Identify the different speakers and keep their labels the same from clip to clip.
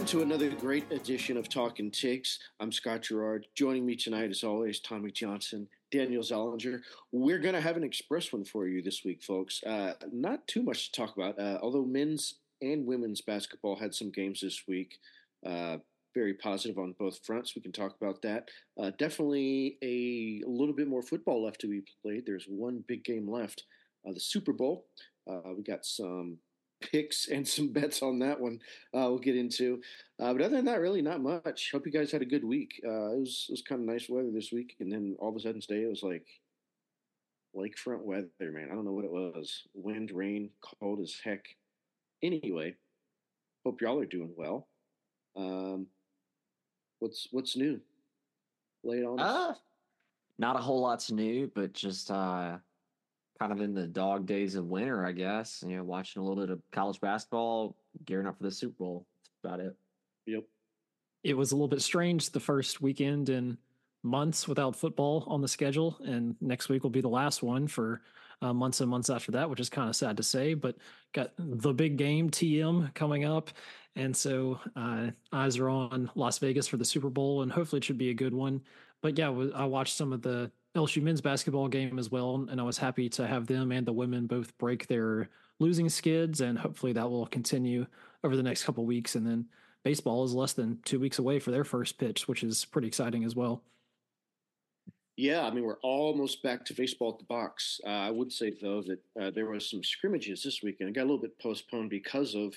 Speaker 1: everyone, to another great edition of Talking Tigs. I'm Scott Gerard. Joining me tonight, as always, Tommy Johnson, Daniel Zollinger. We're going to have an express one for you this week, folks. Uh, not too much to talk about, uh, although men's and women's basketball had some games this week. Uh, very positive on both fronts. We can talk about that. Uh, definitely a, a, little bit more football left to be played. There's one big game left, uh, the Super Bowl. Uh, we got some picks and some bets on that one. Uh, we'll get into, uh, but other than that, really not much. Hope you guys had a good week. Uh, it was it was kind of nice weather this week, and then all of a sudden today it was like lakefront weather, man. I don't know what it was. Wind, rain, cold as heck. Anyway, hope y'all are doing well. Um, what's what's new? Lay it on.
Speaker 2: Uh, not a whole lot's new, but just uh kind of in the dog days of winter, I guess. You know, watching a little bit of college basketball, gearing up for the Super Bowl. That's about it.
Speaker 1: Yep.
Speaker 3: It was a little bit strange the first weekend in months without football on the schedule, and next week will be the last one for uh, months and months after that, which is kind of sad to say. But got the big game TM coming up, and so uh, eyes are on Las Vegas for the Super Bowl, and hopefully it should be a good one. But yeah, I watched some of the LSU men's basketball game as well, and I was happy to have them and the women both break their losing skids, and hopefully that will continue over the next couple weeks. And then baseball is less than two weeks away for their first pitch, which is pretty exciting as well.
Speaker 1: Yeah, I mean we're almost back to baseball at the box. Uh, I would say though that uh, there was some scrimmages this weekend. It got a little bit postponed because of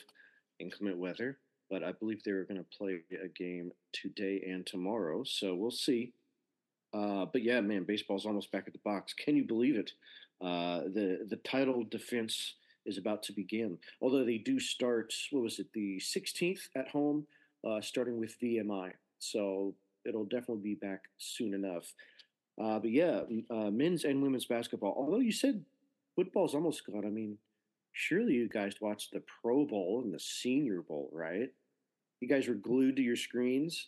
Speaker 1: inclement weather, but I believe they were going to play a game today and tomorrow. So we'll see. Uh, but yeah, man, baseball's almost back at the box. Can you believe it? Uh, the the title defense is about to begin. Although they do start, what was it, the 16th at home, uh, starting with VMI. So it'll definitely be back soon enough. Uh, but yeah, uh, men's and women's basketball. Although you said football's almost gone. I mean, surely you guys watched the Pro Bowl and the Senior Bowl, right? You guys were glued to your screens.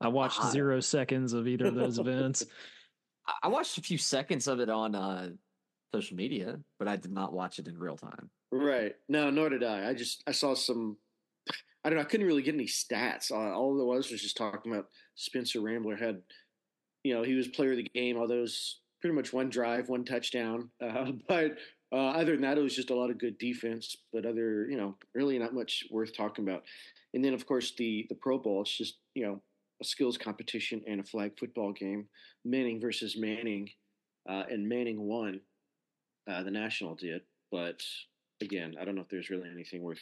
Speaker 3: I watched zero seconds of either of those events.
Speaker 2: I watched a few seconds of it on uh, social media, but I did not watch it in real time.
Speaker 1: Right. No, nor did I. I just I saw some. I don't know. I couldn't really get any stats. Uh, all it was was just talking about Spencer Rattler had, you know, he was player of the game. All those pretty much one drive, one touchdown. Uh, but uh, other than that, it was just a lot of good defense. But other, you know, really not much worth talking about. And then of course the the Pro Bowl. It's just you know a skills competition and a flag football game, Manning versus Manning, uh, and Manning won. Uh, the national did, but again, I don't know if there's really anything worth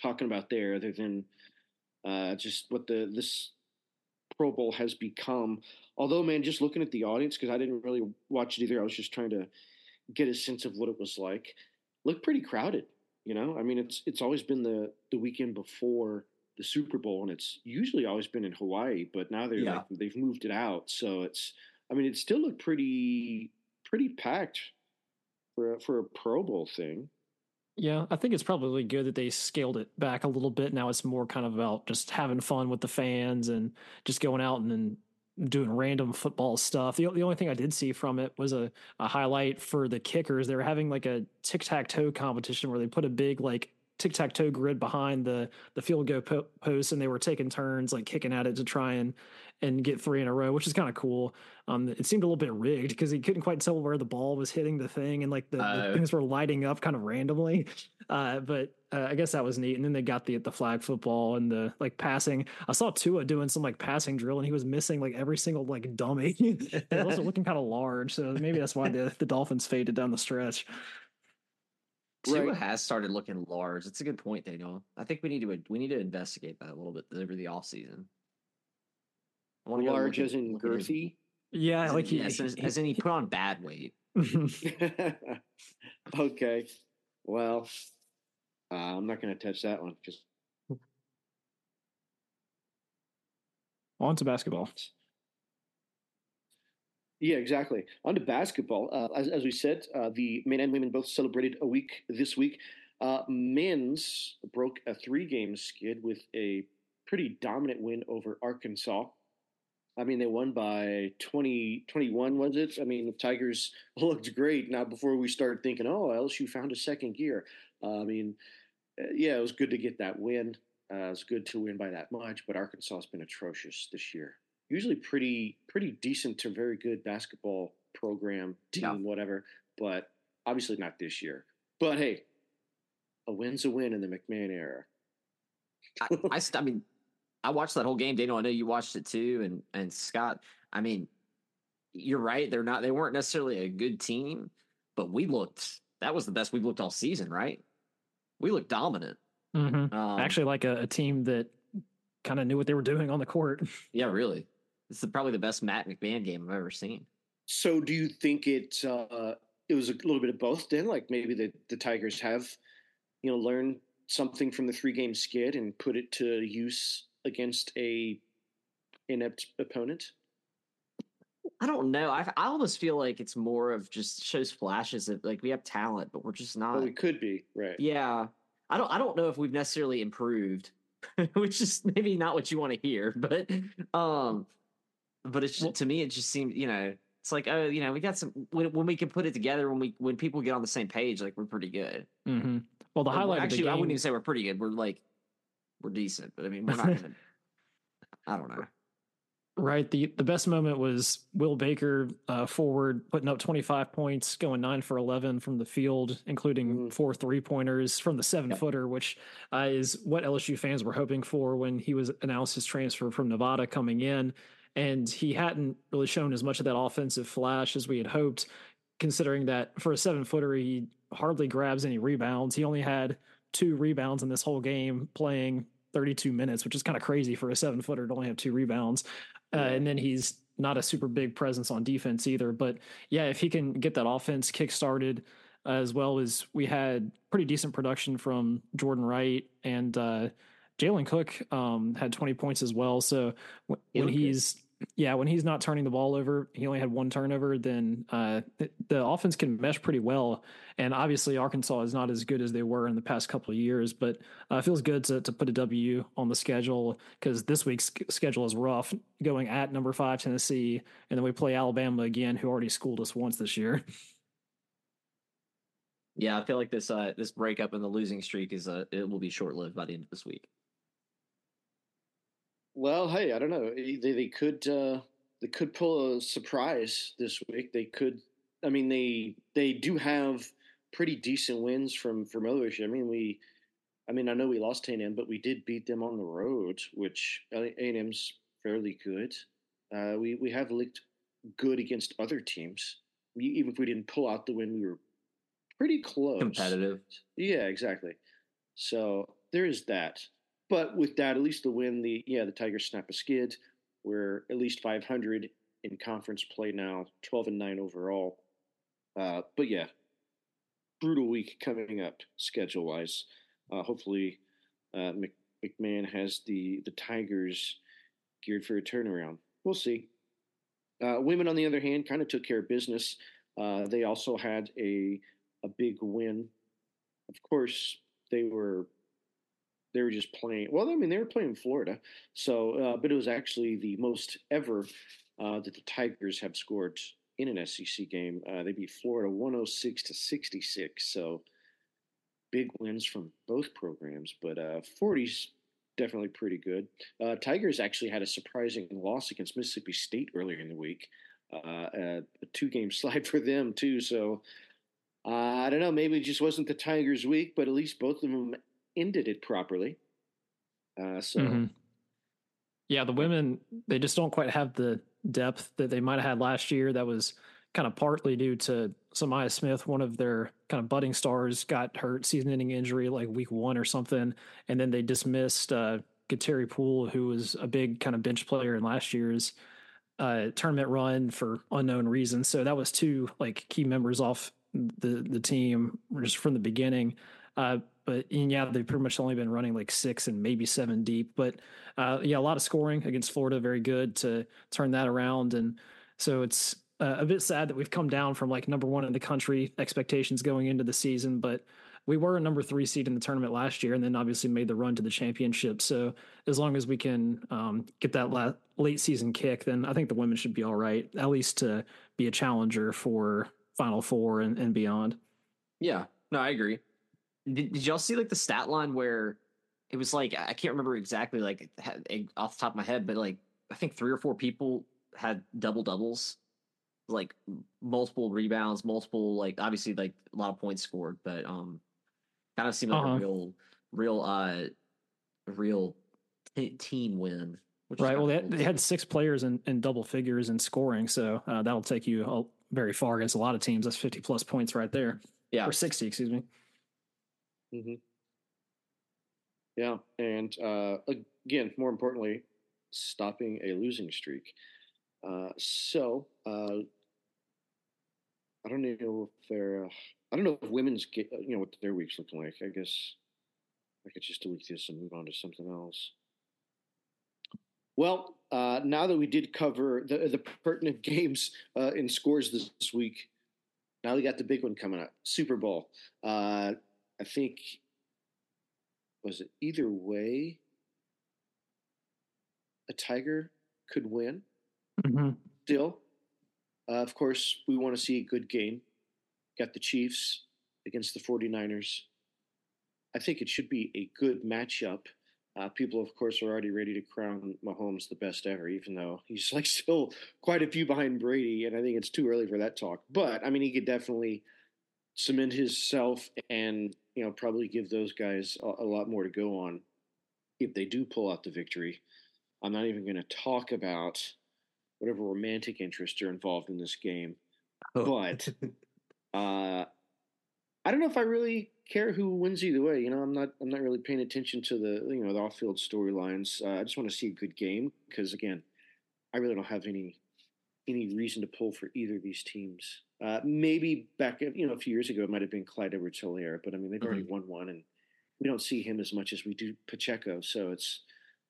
Speaker 1: talking about there other than uh, just what the this Pro Bowl has become. Although, man, just looking at the audience because I didn't really watch it either. I was just trying to get a sense of what it was like. Looked pretty crowded, you know. I mean, it's it's always been the the weekend before the Super Bowl, and it's usually always been in Hawaii, but now they're yeah. like they've moved it out, so it's. I mean, it still looked pretty pretty packed for a, for a Pro Bowl thing.
Speaker 3: Yeah, I think it's probably good that they scaled it back a little bit. Now it's more kind of about just having fun with the fans and just going out and then doing random football stuff. The, the only thing I did see from it was a, a highlight for the kickers. They were having like a tic tac toe competition where they put a big like tic tac toe grid behind the the field goal po- post, and they were taking turns like kicking at it to try and and get three in a row, which is kind of cool. Um, it seemed a little bit rigged because he couldn't quite tell where the ball was hitting the thing, and like the, uh, the things were lighting up kind of randomly. Uh, but uh, I guess that was neat. And then they got the the flag football and the like passing. I saw Tua doing some like passing drill, and he was missing like every single like dummy. it was looking kind of large, so maybe that's why the the Dolphins faded down the stretch.
Speaker 2: Tua right. has started looking large. It's a good point, Daniel. I think we need to we need to investigate that a little bit over the off season.
Speaker 1: Large as in girthy.
Speaker 3: Yeah,
Speaker 2: as
Speaker 3: like
Speaker 2: he, as, in, as in he put on bad weight.
Speaker 1: okay, well, uh, I'm not going to touch that one Just
Speaker 3: On to basketball.
Speaker 1: Yeah, exactly. On to basketball. Uh, as, as, we said, uh, the men and women both celebrated a week this week. Uh, men's broke a three game skid with a pretty dominant win over Arkansas. I mean, they won by 20, 21, was it? I mean, the Tigers looked great. Now, before we started thinking, oh, LSU found a second gear. Uh, I mean, uh, yeah, it was good to get that win. Uh, it's good to win by that much, but Arkansas has been atrocious this year. Usually pretty pretty decent to very good basketball program, team, yeah. whatever, but obviously not this year. But hey, a win's a win in the McMahon era.
Speaker 2: I, I, I mean, I watched that whole game. Daniel, I know you watched it too, and and Scott. I mean, you're right. They're not. They weren't necessarily a good team, but we looked. That was the best we've looked all season, right? We looked dominant.
Speaker 3: Mm-hmm. Um, Actually, like a, a team that kind of knew what they were doing on the court.
Speaker 2: Yeah, really. This is probably the best Matt McMahon game I've ever seen.
Speaker 1: So, do you think it uh, it was a little bit of both? Then, like maybe the the Tigers have, you know, learned something from the three game skid and put it to use against a inept opponent.
Speaker 2: I don't know. I I almost feel like it's more of just shows flashes of like we have talent, but we're just not.
Speaker 1: Well, we could be right.
Speaker 2: Yeah, I don't. I don't know if we've necessarily improved, which is maybe not what you want to hear, but um, but it's just, well, to me it just seems you know it's like oh you know we got some when, when we can put it together when we when people get on the same page like we're pretty good.
Speaker 3: Mm-hmm. Well, the highlight
Speaker 2: actually
Speaker 3: the game,
Speaker 2: I wouldn't even say we're pretty good. We're like we're decent, but I mean we're not. Even, I don't know.
Speaker 3: Right. The the best moment was Will Baker uh, forward putting up 25 points, going nine for 11 from the field, including mm-hmm. four three pointers from the seven yep. footer, which uh, is what LSU fans were hoping for when he was announced his transfer from Nevada coming in. And he hadn't really shown as much of that offensive flash as we had hoped, considering that for a seven footer, he hardly grabs any rebounds. He only had two rebounds in this whole game playing 32 minutes, which is kind of crazy for a seven footer to only have two rebounds. Uh, and then he's not a super big presence on defense either. But yeah, if he can get that offense kick started, uh, as well as we had pretty decent production from Jordan Wright and uh, Jalen Cook um, had 20 points as well. So when he's yeah, when he's not turning the ball over, he only had one turnover. Then uh, the offense can mesh pretty well. And obviously, Arkansas is not as good as they were in the past couple of years, but uh, it feels good to, to put a W on the schedule because this week's schedule is rough. Going at number five Tennessee, and then we play Alabama again, who already schooled us once this year.
Speaker 2: Yeah, I feel like this uh, this breakup in the losing streak is uh, it will be short lived by the end of this week.
Speaker 1: Well, hey, I don't know. They they could uh, they could pull a surprise this week. They could. I mean, they they do have pretty decent wins from from other I mean, we. I mean, I know we lost A and M, but we did beat them on the road, which A and M's fairly good. Uh, we we have looked good against other teams. We, even if we didn't pull out the win, we were pretty close.
Speaker 2: Competitive.
Speaker 1: Yeah, exactly. So there is that. But with that, at least the win, the yeah, the Tigers snap a skid. We're at least 500 in conference play now, 12 and nine overall. Uh, but yeah, brutal week coming up schedule wise. Uh, hopefully, uh, McMahon has the the Tigers geared for a turnaround. We'll see. Uh, women, on the other hand, kind of took care of business. Uh, they also had a a big win. Of course, they were they were just playing. Well, I mean, they were playing Florida, so uh, but it was actually the most ever uh, that the Tigers have scored in an SEC game. Uh, they beat Florida 106 to 66. So big wins from both programs, but 40's uh, definitely pretty good. Uh, Tigers actually had a surprising loss against Mississippi State earlier in the week. Uh, a, a two game slide for them too. So I don't know. Maybe it just wasn't the Tigers' week, but at least both of them ended it properly. Uh, so, mm-hmm.
Speaker 3: yeah, the women they just don't quite have the depth that they might have had last year. That was kind of partly due to Sa'Myah Smith, one of their kind of budding stars, got hurt, season-ending injury like week one or something, and then they dismissed uh, Kateri Poole, who was a big kind of bench player in last year's uh, tournament run for unknown reasons. So that was two like key members off the the team just from the beginning. Uh, but yeah, they've pretty much only been running like six and maybe seven deep. But uh, yeah, a lot of scoring against Florida, very good to turn that around. And so it's uh, a bit sad that we've come down from like number one in the country expectations going into the season, but we were a number three seed in the tournament last year, and then obviously made the run to the championship. So as long as we can um, get that la- late season kick, then I think the women should be all right, at least to be a challenger for Final Four and, and beyond.
Speaker 2: Yeah, no, I agree. Did, did y'all see like the stat line where it was like I can't remember exactly like off the top of my head, but like I think three or four people had double doubles, like multiple rebounds, multiple like obviously like a lot of points scored, but um, kind of seemed like uh-huh. a real, real, uh, real t- team win.
Speaker 3: Right. Well, they had, they had, six players in, in double figures in scoring, so uh, that'll take you very far against a lot of teams. That's fifty plus points right there.
Speaker 2: Yeah,
Speaker 3: or sixty, excuse me.
Speaker 1: Mm-hmm. Yeah, and uh, again, more importantly, stopping a losing streak. Uh, so uh, I don't know if they're. Uh, I don't know if women's get, you know what their week's looking like. I guess I could just delete this and move on to something else. Well, uh, now that we did cover the the pertinent games uh, in scores this, this, week, now we got the big one coming up, Super Bowl. I think was it either way a tiger could win.
Speaker 3: Mm-hmm.
Speaker 1: still uh, of course we want to see a good game. Got the chiefs against the 49ers i think it should be a good matchup. Uh, people of course are already ready to crown mahomes the best ever even though he's like still quite a few behind brady and i think it's too early for that talk. But i mean he could definitely cement himself and you know probably give those guys a, a lot more to go on if they do pull out the victory. I'm not even going to talk about whatever romantic interests are involved in this game, oh. but uh, I don't know if I really care who wins either way. You know, I'm not I'm not really paying attention to the you know the off field storylines. Uh, I just want to see a good game because again, I really don't have any any reason to pull for either of these teams. Uh, maybe back, you know, a few years ago, it might have been Clyde Edwards-Helaire, but I mean, they've mm-hmm. already won one, and we don't see him as much as we do Pacheco. So it's,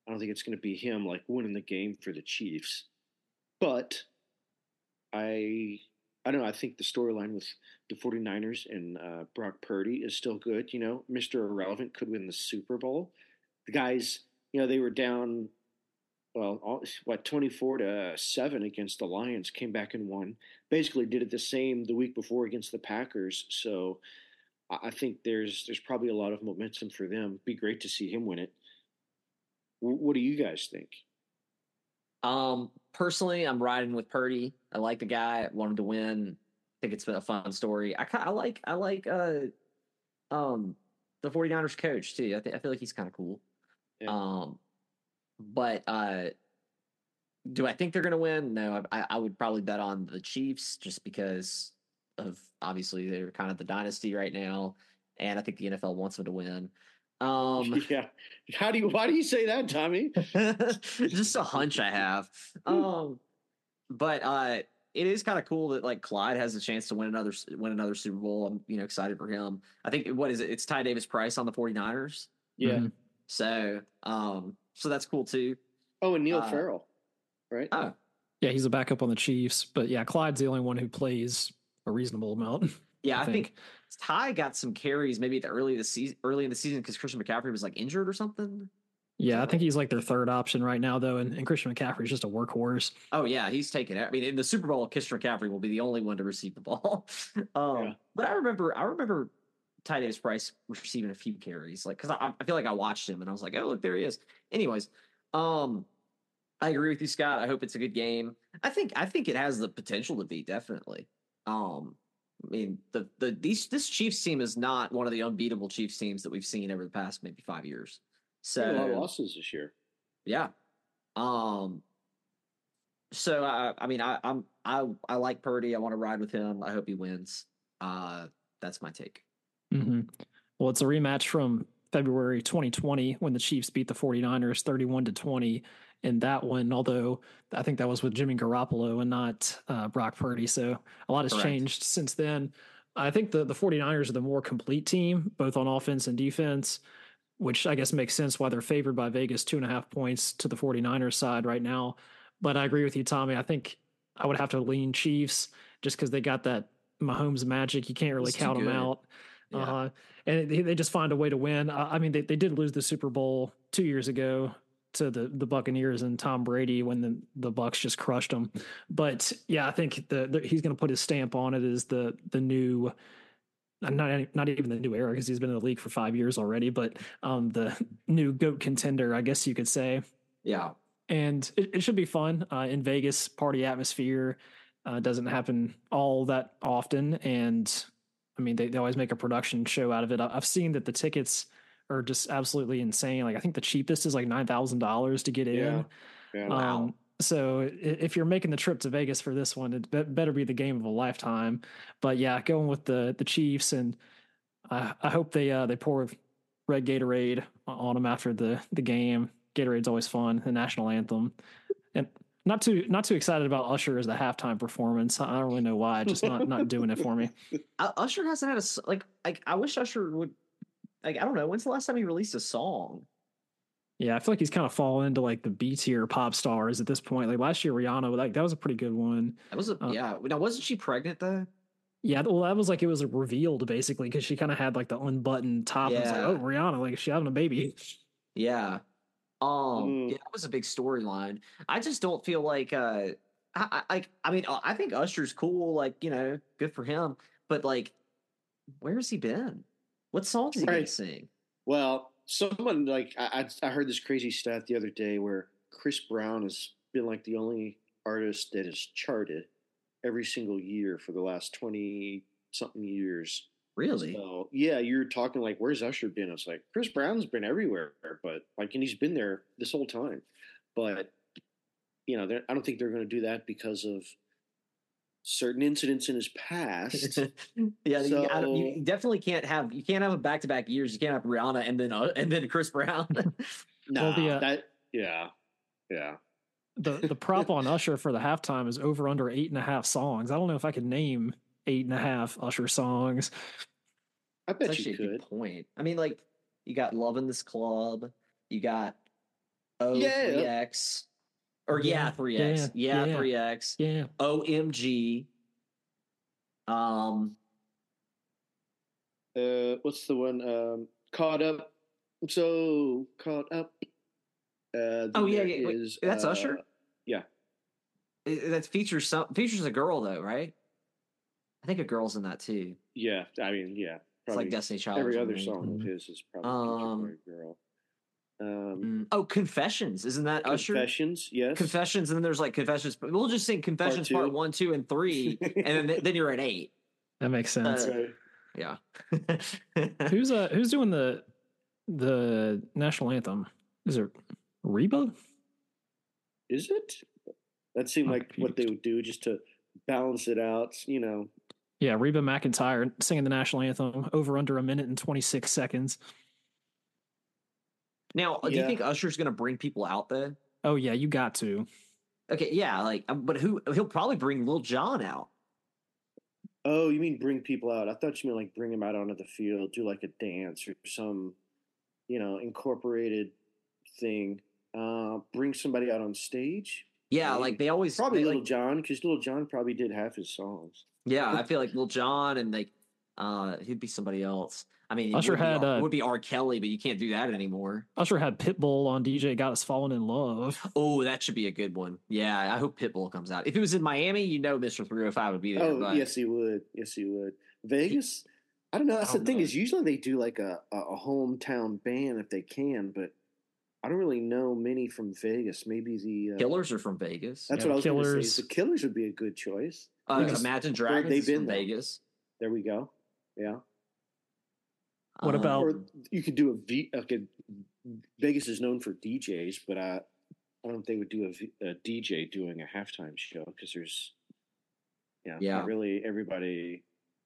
Speaker 1: I don't think it's going to be him like winning the game for the Chiefs. But I, I don't know. I think the storyline with the 49ers and uh, Brock Purdy is still good. You know, Mr. Irrelevant could win the Super Bowl. The guys, you know, they were down well, what twenty four to seven against the Lions, came back and won. Basically, did it the same the week before against the Packers. So, I think there's there's probably a lot of momentum for them. Be great to see him win it. What do you guys think?
Speaker 2: Um, personally, I'm riding with Purdy. I like the guy. I want him to win. I think it's been a fun story. I I like I like uh um the 49ers coach too. I think I feel like he's kind of cool. Yeah. Um but uh, do I think they're going to win? No, I, I would probably bet on the Chiefs just because of obviously they're kind of the dynasty right now, and I think the NFL wants them to win. Um,
Speaker 1: yeah. How do you? Why do you say that, Tommy?
Speaker 2: just a hunch I have. Um, but uh, it is kind of cool that like Clyde has a chance to win another win another Super Bowl. I'm you know excited for him. I think what is it? It's Ty Davis Price on the 49ers.
Speaker 1: Yeah. Mm-hmm.
Speaker 2: So um so that's cool too.
Speaker 1: Oh, and Neil uh, Farrell, right?
Speaker 2: Oh,
Speaker 3: yeah, he's a backup on the Chiefs, but yeah, Clyde's the only one who plays a reasonable amount.
Speaker 2: Yeah, I, I think. think. Ty got some carries maybe the early the season, early in the season because Christian McCaffrey was like injured or something.
Speaker 3: Yeah, I think he's like their third option right now, though, and, and Christian McCaffrey is just a workhorse.
Speaker 2: Oh yeah, he's taking it. I mean, in the Super Bowl, Christian McCaffrey will be the only one to receive the ball. um, yeah. But I remember, I remember Ty Davis Price receiving a few carries, like because I, I feel like I watched him and I was like, oh look, there he is. Anyways, um, I agree with you, Scott. I hope it's a good game. I think I think it has the potential to be definitely. Um, I mean, the the these this Chiefs team is not one of the unbeatable Chiefs teams that we've seen over the past maybe five years. So
Speaker 1: a lot of losses this year.
Speaker 2: Yeah. Um. So I I mean I I'm I I like Purdy. I want to ride with him. I hope he wins. Uh, that's my take.
Speaker 3: Mm-hmm. Well, it's a rematch from February 2020 when the Chiefs beat the 49ers 31 to 20 in that one, although I think that was with Jimmy Garoppolo and not uh, Brock Purdy. So a lot has Correct. changed since then. I think the, the 49ers are the more complete team, both on offense and defense, which I guess makes sense why they're favored by Vegas two and a half points to the 49ers side right now. But I agree with you, Tommy. I think I would have to lean Chiefs just because they got that Mahomes magic. You can't really it's count them out. Yeah. Uh, and they, they just find a way to win. I mean, they, they did lose the Super Bowl two years ago to the the Buccaneers and Tom Brady when the the Bucks just crushed them. But yeah, I think the, the he's going to put his stamp on it as the the new not not even the new era because he's been in the league for five years already, but um, the new goat contender, I guess you could say.
Speaker 2: Yeah,
Speaker 3: and it, it should be fun uh, in Vegas. Party atmosphere uh, doesn't happen all that often, and I mean they, they always make a production show out of it. I've seen that the tickets are just absolutely insane. Like I think the cheapest is like nine thousand dollars to get in.
Speaker 1: Yeah. Yeah. Wow.
Speaker 3: Um, so if you're making the trip to Vegas for this one, it better be the game of a lifetime. But yeah, going with the the Chiefs, and I, I hope they uh, they pour red Gatorade on them after the the game. Gatorade's always fun. The national anthem, and not too not too excited about Usher as the halftime performance. I don't really know why, just not not doing it for me.
Speaker 2: Usher hasn't had a like like I wish Usher would like I don't know when's the last time he released a song.
Speaker 3: Yeah, I feel like he's kind of fallen into like the B tier pop stars at this point. Like last year, Rihanna, like that was a pretty good one.
Speaker 2: That was a uh, yeah. Now wasn't she pregnant though?
Speaker 3: Yeah, well, that was like it was revealed basically because she kind of had like the unbuttoned top. Yeah. And was like, oh, Rihanna, like she having a baby.
Speaker 2: Yeah, um, mm. yeah, that was a big storyline. I just don't feel like uh, I, I, I mean, uh, I think Usher's cool. Like you know, good for him. But like, where has he been? What songs is he right. sing?
Speaker 1: Well, someone like I, I heard this crazy stat the other day where Chris Brown has been like the only artist that has charted every single year for the last twenty something years.
Speaker 2: Really?
Speaker 1: So yeah, you're talking like, where's Usher been? It's like Chris Brown's been everywhere, but like, and he's been there this whole time. But you know, I don't think they're going to do that because of certain incidents in his past.
Speaker 2: yeah, so, you, you, definitely can't have you can't have a back to back years. You can't have Rihanna and then uh, and then Chris Brown.
Speaker 1: no, well, the, uh, that yeah, yeah.
Speaker 3: The the prop on Usher for the halftime is over under eight and a half songs. I don't know if I could name eight and a half Usher songs.
Speaker 1: I bet you could.
Speaker 2: point. I mean, like you got "Love in This Club," you got O yeah. 3X, or yeah, three X, yeah, three X,
Speaker 3: yeah,
Speaker 2: OMG. Um,
Speaker 1: uh, what's the one? Um, caught up. I'm so caught up.
Speaker 2: Uh, oh yeah, yeah. Is, Wait, that's uh, Usher.
Speaker 1: Yeah,
Speaker 2: that features some features a girl though, right? I think a girl's in that too.
Speaker 1: Yeah, I mean, yeah,
Speaker 2: it's like Destiny Child.
Speaker 1: Every other song mm-hmm. of his is probably um, a girl. Um,
Speaker 2: mm, oh, Confessions, isn't that
Speaker 1: Usher? Confessions, yes.
Speaker 2: Confessions, and then there's like Confessions. We'll just sing Confessions part, part one, two, and three, and then then you're at eight.
Speaker 3: That makes sense.
Speaker 2: Uh, yeah.
Speaker 3: who's uh who's doing the the national anthem? Is it Reba?
Speaker 1: Is it? That seemed like what they would do just to balance it out. You know,
Speaker 3: yeah, Reba McEntire singing the national anthem over under a minute and 26 seconds.
Speaker 2: Now, yeah. do you think Usher's going to bring people out there?
Speaker 3: Oh yeah, you got to.
Speaker 2: Okay, yeah, like, um, but who? He'll probably bring Lil Jon out.
Speaker 1: Oh, you mean bring people out? I thought you meant like bring him out onto the field, do like a dance or some, you know, incorporated thing. Uh, bring somebody out on stage.
Speaker 2: Yeah, like they always
Speaker 1: probably
Speaker 2: they,
Speaker 1: Little
Speaker 2: like,
Speaker 1: John because Lil Jon probably did half his songs.
Speaker 2: Yeah, I feel like Lil Jon and like uh he'd be somebody else. I mean,
Speaker 3: Usher had
Speaker 2: be,
Speaker 3: uh,
Speaker 2: would be R. Kelly, but you can't do that anymore.
Speaker 3: Usher had Pitbull on DJ Got Us Falling in Love.
Speaker 2: Oh, that should be a good one. Yeah, I hope Pitbull comes out. If it was in Miami, you know, Mister Three Hundred Five would be there.
Speaker 1: Oh, but... yes, he would. Yes, he would. Vegas. I don't know. That's the thing know. is usually they do like a, a hometown band if they can, but I don't really know many from Vegas. Maybe the
Speaker 2: uh, Killers are from Vegas.
Speaker 1: That's yeah, what I was going to say. The Killers would be a good choice.
Speaker 2: Uh, Imagine Dragons they've been from Vegas.
Speaker 1: There we go. Yeah.
Speaker 3: What about?
Speaker 1: Or you could do a V. Okay, Vegas is known for DJs, but I, I don't think they would do a, a DJ doing a halftime show because there's, yeah, yeah, not really everybody.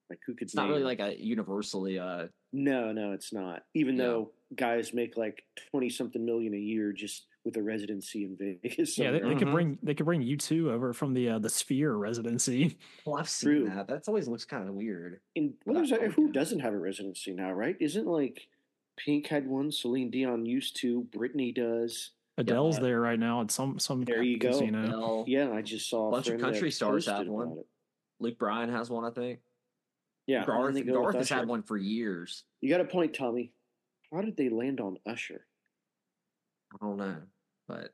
Speaker 1: Like who could?
Speaker 2: It's name, not really like a universally. Uh,
Speaker 1: no, no, it's not. Even yeah. though guys make like twenty something million a year just with a residency in Vegas.
Speaker 3: Yeah, they, they mm-hmm. could bring they could bring U2 over from the uh, the Sphere residency.
Speaker 2: Well, I've seen True. that. That always looks kind of weird.
Speaker 1: In well, there's who doesn't have a residency now, right? Isn't like Pink had one, Celine Dion used to, Britney does.
Speaker 3: Adele's yeah. there right now at some some
Speaker 1: there you casino. go. Yeah, I just saw
Speaker 2: a bunch of country stars have one. Luke Bryan has one, I think.
Speaker 1: Yeah,
Speaker 2: Garth, Garth has had one for years.
Speaker 1: You got a point, Tommy. How did they land on Usher?
Speaker 2: I don't know, but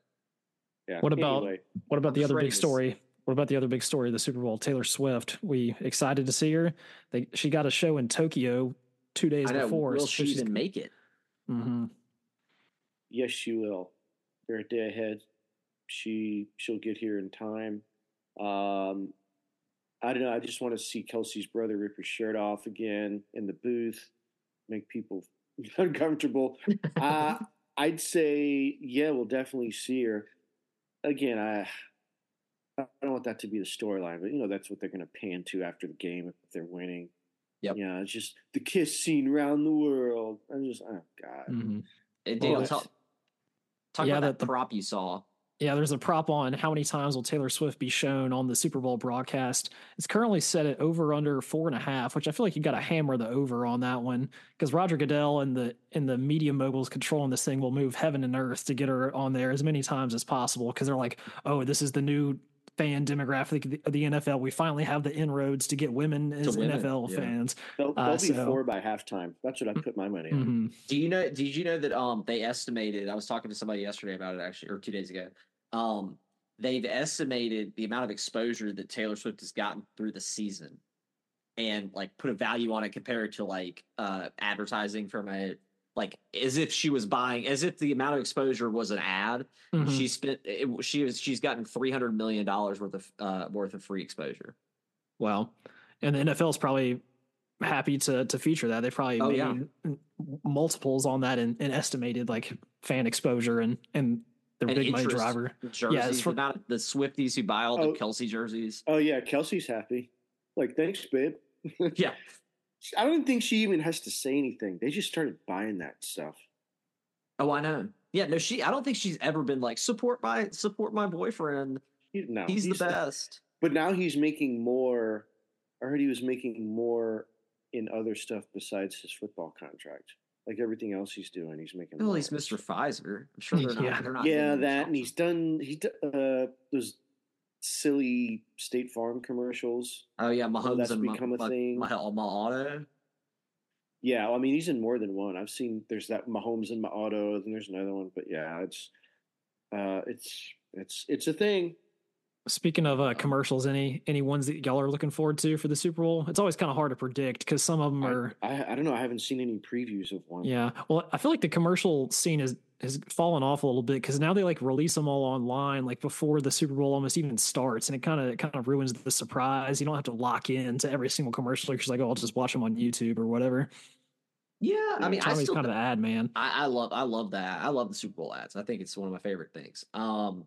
Speaker 3: yeah. What about anyway, what about I'm the other big story? what about the other big story of the Super Bowl? Taylor Swift. We excited to see her. They she got a show in Tokyo two days
Speaker 2: I know.
Speaker 3: before.
Speaker 2: Will
Speaker 3: so
Speaker 2: she
Speaker 3: she's-
Speaker 2: even make it?
Speaker 3: Mm-hmm.
Speaker 1: Yes, she will. They're a day ahead. She she'll get here in time. Um, I don't know. I just want to see Kelce's brother rip his shirt off again in the booth, make people uncomfortable. uh, I'd say yeah, we'll definitely see her again. I I don't want that to be the storyline, but you know that's what they're going to pan to after the game if they're winning.
Speaker 2: Yep.
Speaker 1: Yeah, it's just the kiss scene around the world. I'm just oh god.
Speaker 3: Mhm.
Speaker 2: And
Speaker 3: Well,
Speaker 2: Daniel,
Speaker 3: it's-
Speaker 2: talk, talk
Speaker 3: Yeah,
Speaker 2: about
Speaker 3: that
Speaker 2: that
Speaker 3: the-
Speaker 2: prop you saw.
Speaker 3: Yeah, there's a prop on how many times will Taylor Swift be shown on the Super Bowl broadcast. It's currently set at over under four and a half, which I feel like you got to hammer the over on that one because Roger Goodell and the and the media moguls controlling this thing will move heaven and earth to get her on there as many times as possible because they're like, oh, this is the new fan demographic of the, the NFL. We finally have the inroads to get women as
Speaker 2: women,
Speaker 3: NFL
Speaker 2: yeah.
Speaker 3: fans.
Speaker 1: They'll, they'll
Speaker 3: Uh,
Speaker 1: be
Speaker 3: so-
Speaker 1: four by halftime. That's what I put my money on.
Speaker 3: Mhm.
Speaker 2: Do you know? Did you know that um they estimated? I was talking to somebody yesterday about it actually, or two days ago. Um, they've estimated the amount of exposure that Taylor Swift has gotten through the season, and like put a value on it compared to like uh advertising from a like as if she was buying, as if the amount of exposure was an ad.
Speaker 3: Mhm.
Speaker 2: She spent it, she was she's gotten three hundred million dollars worth of uh worth of free exposure.
Speaker 3: Wow. And the NFL is probably happy to to feature that. They probably
Speaker 2: Oh,
Speaker 3: made
Speaker 2: yeah.
Speaker 3: multiples on that and, and estimated like fan exposure and and their
Speaker 2: And
Speaker 3: big money driver.
Speaker 2: Jerseys,
Speaker 3: for-
Speaker 2: the amount of the Swifties who buy all the
Speaker 1: Oh.
Speaker 2: Kelce jerseys.
Speaker 1: Oh yeah, Kelce's happy. Like, thanks, babe.
Speaker 2: Yeah,
Speaker 1: I don't think she even has to say anything. They just started buying that stuff.
Speaker 2: Oh, I know. Yeah, no, she. I don't think she's ever been like support my support my boyfriend.
Speaker 1: No,
Speaker 2: he's, the best.
Speaker 1: But now he's making more. I heard he was making more in other stuff besides his football contract. Like everything else he's doing, he's making.
Speaker 2: Well,
Speaker 1: more.
Speaker 2: he's Mr. Pfizer. I'm sure they're not.
Speaker 3: Yeah.
Speaker 2: They're not
Speaker 1: Yeah, that, and he's done. He d- uh those silly State Farm commercials.
Speaker 2: Oh yeah, Mahomes
Speaker 1: that's
Speaker 2: and
Speaker 1: become a
Speaker 2: my,
Speaker 1: thing.
Speaker 2: My, my, my auto.
Speaker 1: Yeah, I mean he's in more than one. I've seen there's that Mahomes in my auto, and there's another one. But yeah, it's uh it's it's it's a thing.
Speaker 3: Speaking of uh, commercials, any any ones that y'all are looking forward to for the Super Bowl? It's always kind of hard to predict because some of them are.
Speaker 1: I I don't know. I haven't seen any previews of one.
Speaker 3: Yeah, well, I feel like the commercial scene has has fallen off a little bit because now they like release them all online, like before the Super Bowl almost even starts, and it kind of kind of ruins the surprise. You don't have to lock in to every single commercial. You're just like, oh, I'll just watch them on YouTube or whatever.
Speaker 2: Yeah, I mean, I
Speaker 3: Tommy's
Speaker 2: still.
Speaker 3: kind of the ad man.
Speaker 2: I, I love I love that. I love the Super Bowl ads. I think it's one of my favorite things. Um,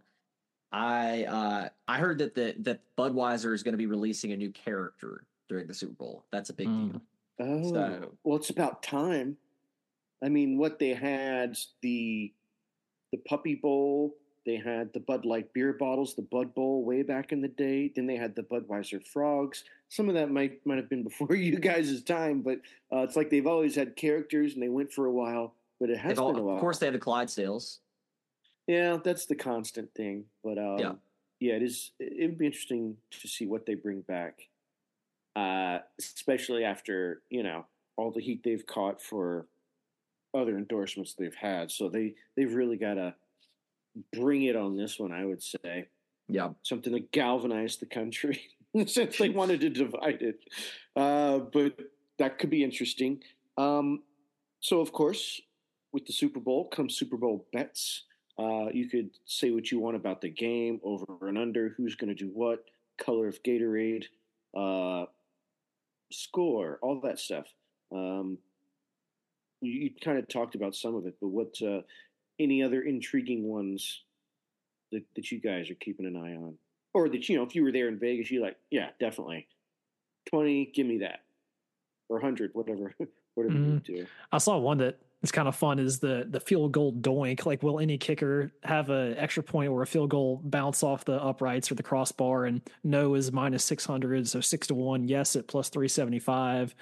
Speaker 2: I uh I heard that the that Budweiser is going to be releasing a new character during the Super Bowl. That's a big
Speaker 3: Mm.
Speaker 2: deal.
Speaker 1: Oh,
Speaker 2: So-
Speaker 1: well, it's about time. I mean, what they had the the Puppy Bowl, they had the Bud Light beer bottles, the Bud Bowl way back in the day. Then they had the Budweiser frogs. Some of that might might have been before you guys' time, but uh, it's like they've always had characters, and they went for a while. But it has
Speaker 2: They've all-
Speaker 1: been a while.
Speaker 2: of course, they have the Clydesdales.
Speaker 1: Yeah, that's the constant thing. But um,
Speaker 2: Yeah.
Speaker 1: yeah, it is. It would be interesting to see what they bring back, uh, especially after you know all the heat they've caught for other endorsements they've had. So they they've really got to bring it on this one. I would say
Speaker 2: Yeah,
Speaker 1: something to galvanize the country since they wanted to divide it. Uh, but that could be interesting. Um, so, of course, with the Super Bowl comes Super Bowl bets. Uh, you could say what you want about the game, over and under, who's going to do what, color of Gatorade, uh, score, all that stuff. Um, you, you kind of talked about some of it, but what uh, any other intriguing ones that, that you guys are keeping an eye on? Or that, you know, if you were there in Vegas, you're like, yeah, definitely. 20, give me that. Or 100, whatever, whatever you do.
Speaker 3: I saw one that is kind of fun is the the field goal doink. Like, will any kicker have an extra point or a field goal bounce off the uprights or the crossbar? And no is minus six hundred, so six to one. Yes at plus three seventy five.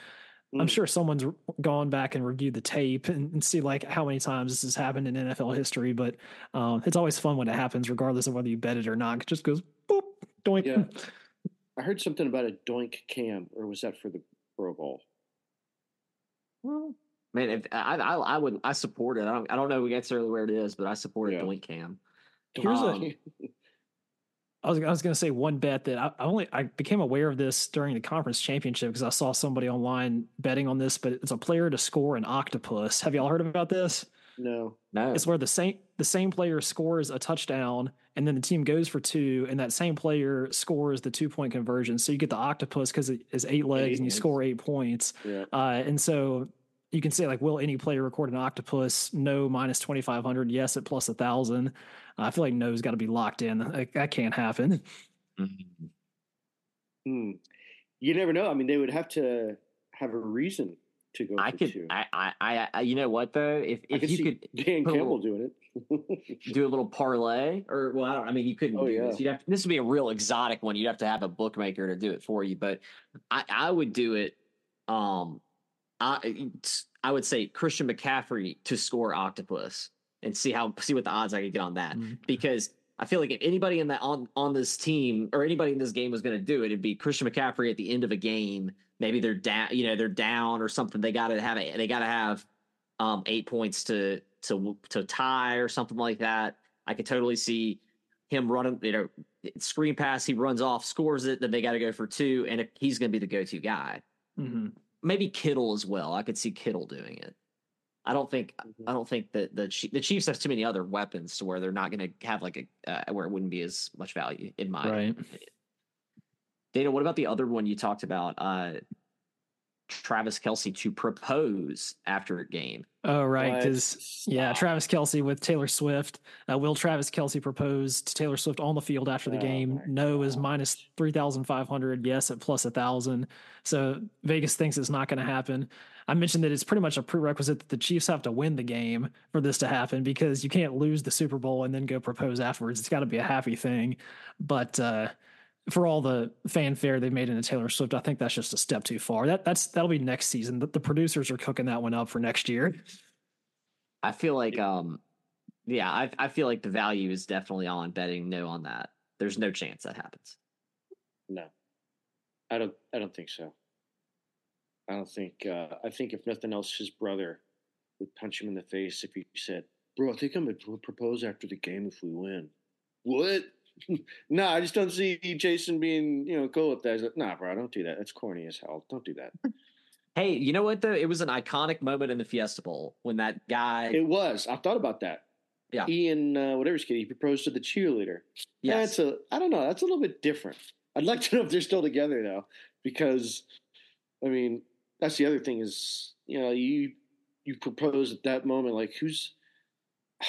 Speaker 3: I'm
Speaker 1: Mm.
Speaker 3: sure someone's gone back and reviewed the tape and, and see like how many times this has happened in NFL history. But um, it's always fun when it happens, regardless of whether you bet it or not. It just goes boop doink.
Speaker 1: Yeah. I heard something about a doink cam, or was that for the Pro Bowl?
Speaker 2: well, man, if I, I I would I support it. I don't I don't know necessarily where it is, but I support
Speaker 1: Yeah.
Speaker 2: a Doink Cam.
Speaker 3: Here's
Speaker 2: Um,
Speaker 3: a I was I was going to say one bet that I, I, only I became aware of this during the conference championship because I saw somebody online betting on this, but it's a player to score an octopus. Have y'all heard about this?
Speaker 1: No,
Speaker 2: no.
Speaker 3: It's where the same the same player scores a touchdown, and then the team goes for two, and that same player scores the two point conversion. So you get the octopus because it is eight legs, eight and you legs. score eight points.
Speaker 1: Yeah.
Speaker 3: Uh, and so you can say like, will any player record an octopus? No, minus twenty five hundred. Yes, at plus a thousand. I feel like no's got to be locked in. Like, that can't happen.
Speaker 1: Mm-hmm. Hmm. You never know. I mean, they would have to have a reason to go.
Speaker 2: I could.
Speaker 1: Two.
Speaker 2: I, I. I. You know what though? If if
Speaker 1: could
Speaker 2: you could
Speaker 1: Dan Campbell doing
Speaker 2: it, do a little parlay, or well, I don't. I mean, you couldn't
Speaker 1: oh,
Speaker 2: do
Speaker 1: yeah.
Speaker 2: this. You'd have. This would be a real exotic one. You'd have to have a bookmaker to do it for you. But I. I would do it. Um. I. I would say Christian McCaffrey to score octopus and see how see what the odds I could get on that mm-hmm. because I feel like if anybody in that on on this team or anybody in this game was going to do it, it'd be Christian McCaffrey at the end of a game. Maybe they're down, you know, they're down or something. They got to have it. They got to have um, eight points to to to tie or something like that. I could totally see him running, you know, screen pass. He runs off, scores it. Then they got to go for two, and he's going to be the go to guy.
Speaker 3: Mm-hmm.
Speaker 2: Maybe Kittle as well. I could see Kittle doing it. I don't think
Speaker 1: Mm-hmm.
Speaker 2: I don't think that the the Chiefs have too many other weapons to where they're not going to have like a uh, where it wouldn't be as much value in my
Speaker 3: right.
Speaker 2: opinion. Dana, what about the other one you talked about? Uh, Travis Kelce to propose after a game.
Speaker 3: Oh right, because yeah, Travis Kelce with Taylor Swift. Uh, will Travis Kelce propose to Taylor Swift on the field after the
Speaker 1: oh,
Speaker 3: game? No
Speaker 1: gosh.
Speaker 3: is minus three thousand five hundred. Yes at plus a thousand. So Vegas thinks it's not going to happen. I mentioned that it's pretty much a prerequisite that the Chiefs have to win the game for this to happen because you can't lose the Super Bowl and then go propose afterwards. It's got to be a happy thing. But uh, for all the fanfare they've made into Taylor Swift, I think that's just a step too far. That that's that'll be next season. The, the producers are cooking that one up for next year.
Speaker 2: I feel like, um, yeah, I I feel like the value is definitely on betting no on that. There's no chance that happens.
Speaker 1: No, I don't. I don't think so. I don't think. Uh, I think if nothing else, his brother would punch him in the face if he said, "Bro, I think I'm gonna propose after the game if we win." What? no, I just don't see Jason being, you know, cool with that. Like, nah, bro, don't do that. That's corny as hell. Don't do that.
Speaker 2: hey, you know what though? It was an iconic moment in the Fiesta Bowl when that guy.
Speaker 1: It was. I thought about that.
Speaker 2: Yeah.
Speaker 1: Ian, uh, whatever his kid, he proposed to the cheerleader.
Speaker 2: Yeah.
Speaker 1: That's a. I don't know. That's a little bit different. I'd like to know if they're still together though, because, I mean, that's the other thing is, you know, you you propose at that moment. Like, who's?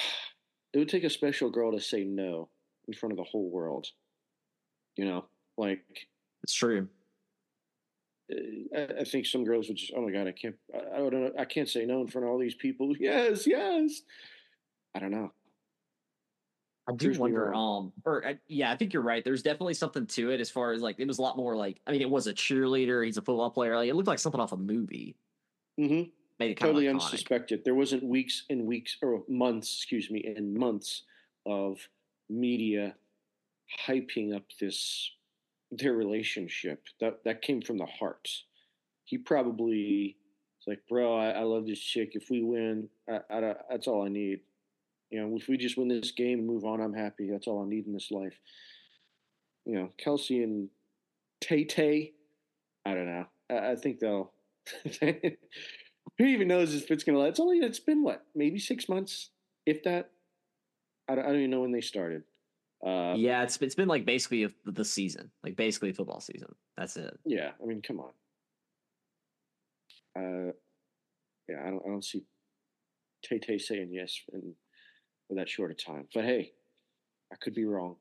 Speaker 1: It would take a special girl to say no in front of the whole world. You know, like
Speaker 2: it's true.
Speaker 1: I, I think some girls would just, oh my god, I can't, I, I don't know, I can't say no in front of all these people. Yes, yes. I don't know.
Speaker 2: I do wonder, um, or uh, yeah, I think you're right. There's definitely something to it as far as like it was a lot more like I mean, it was a cheerleader. He's a football player. Like it looked like something off a movie.
Speaker 1: Mm-hmm.
Speaker 2: Made it
Speaker 1: totally unsuspected. There wasn't weeks and weeks or months, excuse me, and months of media hyping up this their relationship. That that came from the heart. He probably it's like, bro, I, I love this chick. If we win, I, I, that's all I need. You know, if we just win this game and move on, I'm happy. That's all I need in this life. You know, Kelce and Tay Tay, I don't know. I, I think they'll. Who even knows if it's gonna? It's only it's been what maybe six months, if that. I don't, I don't even know when they started. Uh,
Speaker 2: yeah, it's it's been like basically the season, like basically football season. That's it.
Speaker 1: Yeah, I mean, come on. Uh, yeah, I don't I don't see Tay Tay saying yes in for that short a time. But hey, I could be wrong.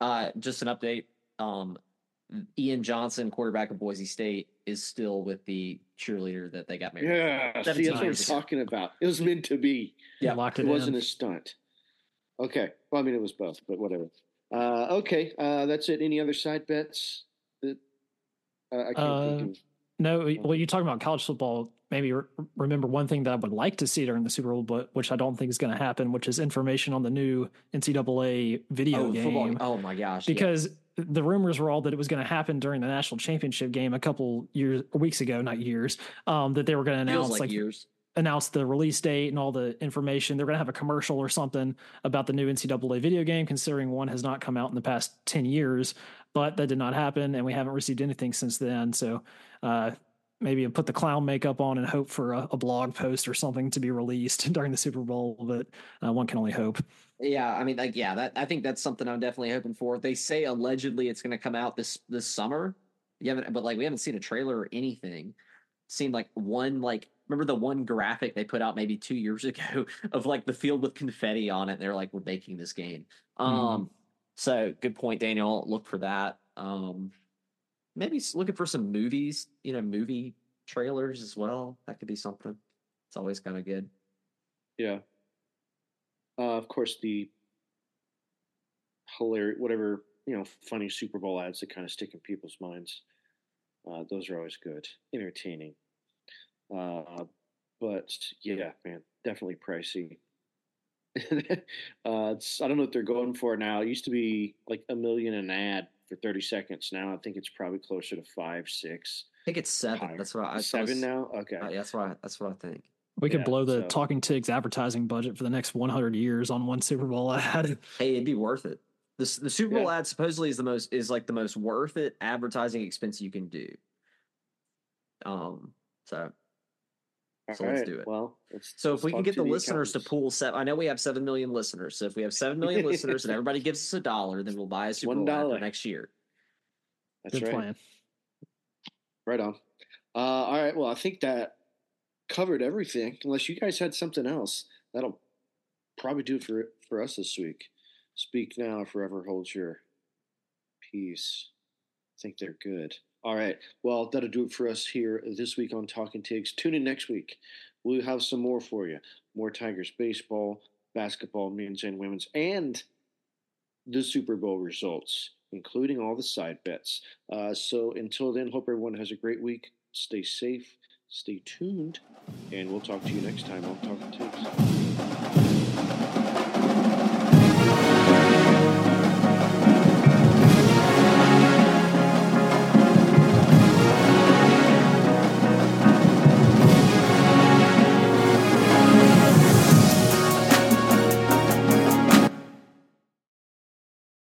Speaker 2: Uh, just an update. Um, Ian Johnson, quarterback of Boise State, is still with the cheerleader that they got married.
Speaker 1: Yeah, see, that's what I'm talking about. It was meant to be.
Speaker 3: Yeah, locked it.
Speaker 1: It wasn't a stunt. Okay, well, I mean, it was both, but whatever. Uh, okay, uh, that's it. Any other side bets that uh, I can't think of?
Speaker 3: No, well, you talking about college football. Maybe re- remember one thing that I would like to see during the Super Bowl, but which I don't think is going to happen, which is information on the new NCAA video
Speaker 2: oh,
Speaker 3: game.
Speaker 2: Football. Oh my gosh!
Speaker 3: Because yeah. the rumors were all that it was going to happen during the national championship game a couple years, weeks ago, not years. Um, that they were going to announce
Speaker 2: like,
Speaker 3: like
Speaker 2: years.
Speaker 3: Announce the release date and all the information. They're going to have a commercial or something about the new NCAA video game, considering one has not come out in the past 10 years, but that did not happen. And we haven't received anything since then. So, uh, maybe put the clown makeup on and hope for a, a, blog post or something to be released during the Super Bowl, but uh, one can only hope.
Speaker 2: Yeah, I mean, like, yeah, that I think that's something I'm definitely hoping for. They say allegedly it's going to come out this this summer. You haven't, but like, we haven't seen a trailer or anything. seemed like one like remember the one graphic they put out maybe two years ago of like the field with confetti on it. They're like, we're making this game. Mm. Um, so good point, Daniel. Look for that. Um, maybe looking for some movies, you know, movie trailers as well. That could be something. It's always kind of good.
Speaker 1: Yeah. Uh, of course, the hilarious, whatever you know, funny Super Bowl ads that kind of stick in people's minds. Uh, those are always good, entertaining. Uh, but yeah, man, definitely pricey. uh, I don't know what they're going for now. It used to be like a million an ad for 30 seconds. Now I think it's probably closer to five, six.
Speaker 2: I think it's seven. Higher. That's what I
Speaker 1: seven was, now. Okay,
Speaker 2: uh, that's what I, that's what I think.
Speaker 3: We could yeah, blow the so. Talking Tigs advertising budget for the next 100 years on one Super Bowl ad.
Speaker 2: hey, it'd be worth it. The the Super Bowl yeah. ad supposedly is the most is like the most worth it advertising expense you can do. Um, so so let's do it.
Speaker 1: Well,
Speaker 2: so if we can get the, the listeners to pool seven, I know we have seven million listeners. So if we have seven million listeners and everybody gives us a dollar, then we'll buy a Super Bowl next year.
Speaker 1: That's Good right. Plan. Right on. Uh, all right. Well, I think that covered everything. Unless you guys had something else, that'll probably do it for for us this week. Speak now, forever hold your peace. I think they're good. All right. Well, that'll do it for us here this week on Talking Tigs. Tune in next week. We'll have some more for you. More Tigers baseball, basketball, men's and women's, and the Super Bowl results, including all the side bets. Uh, so until then, hope everyone has a great week. Stay safe, stay tuned, and we'll talk to you next time on Talking Tigs.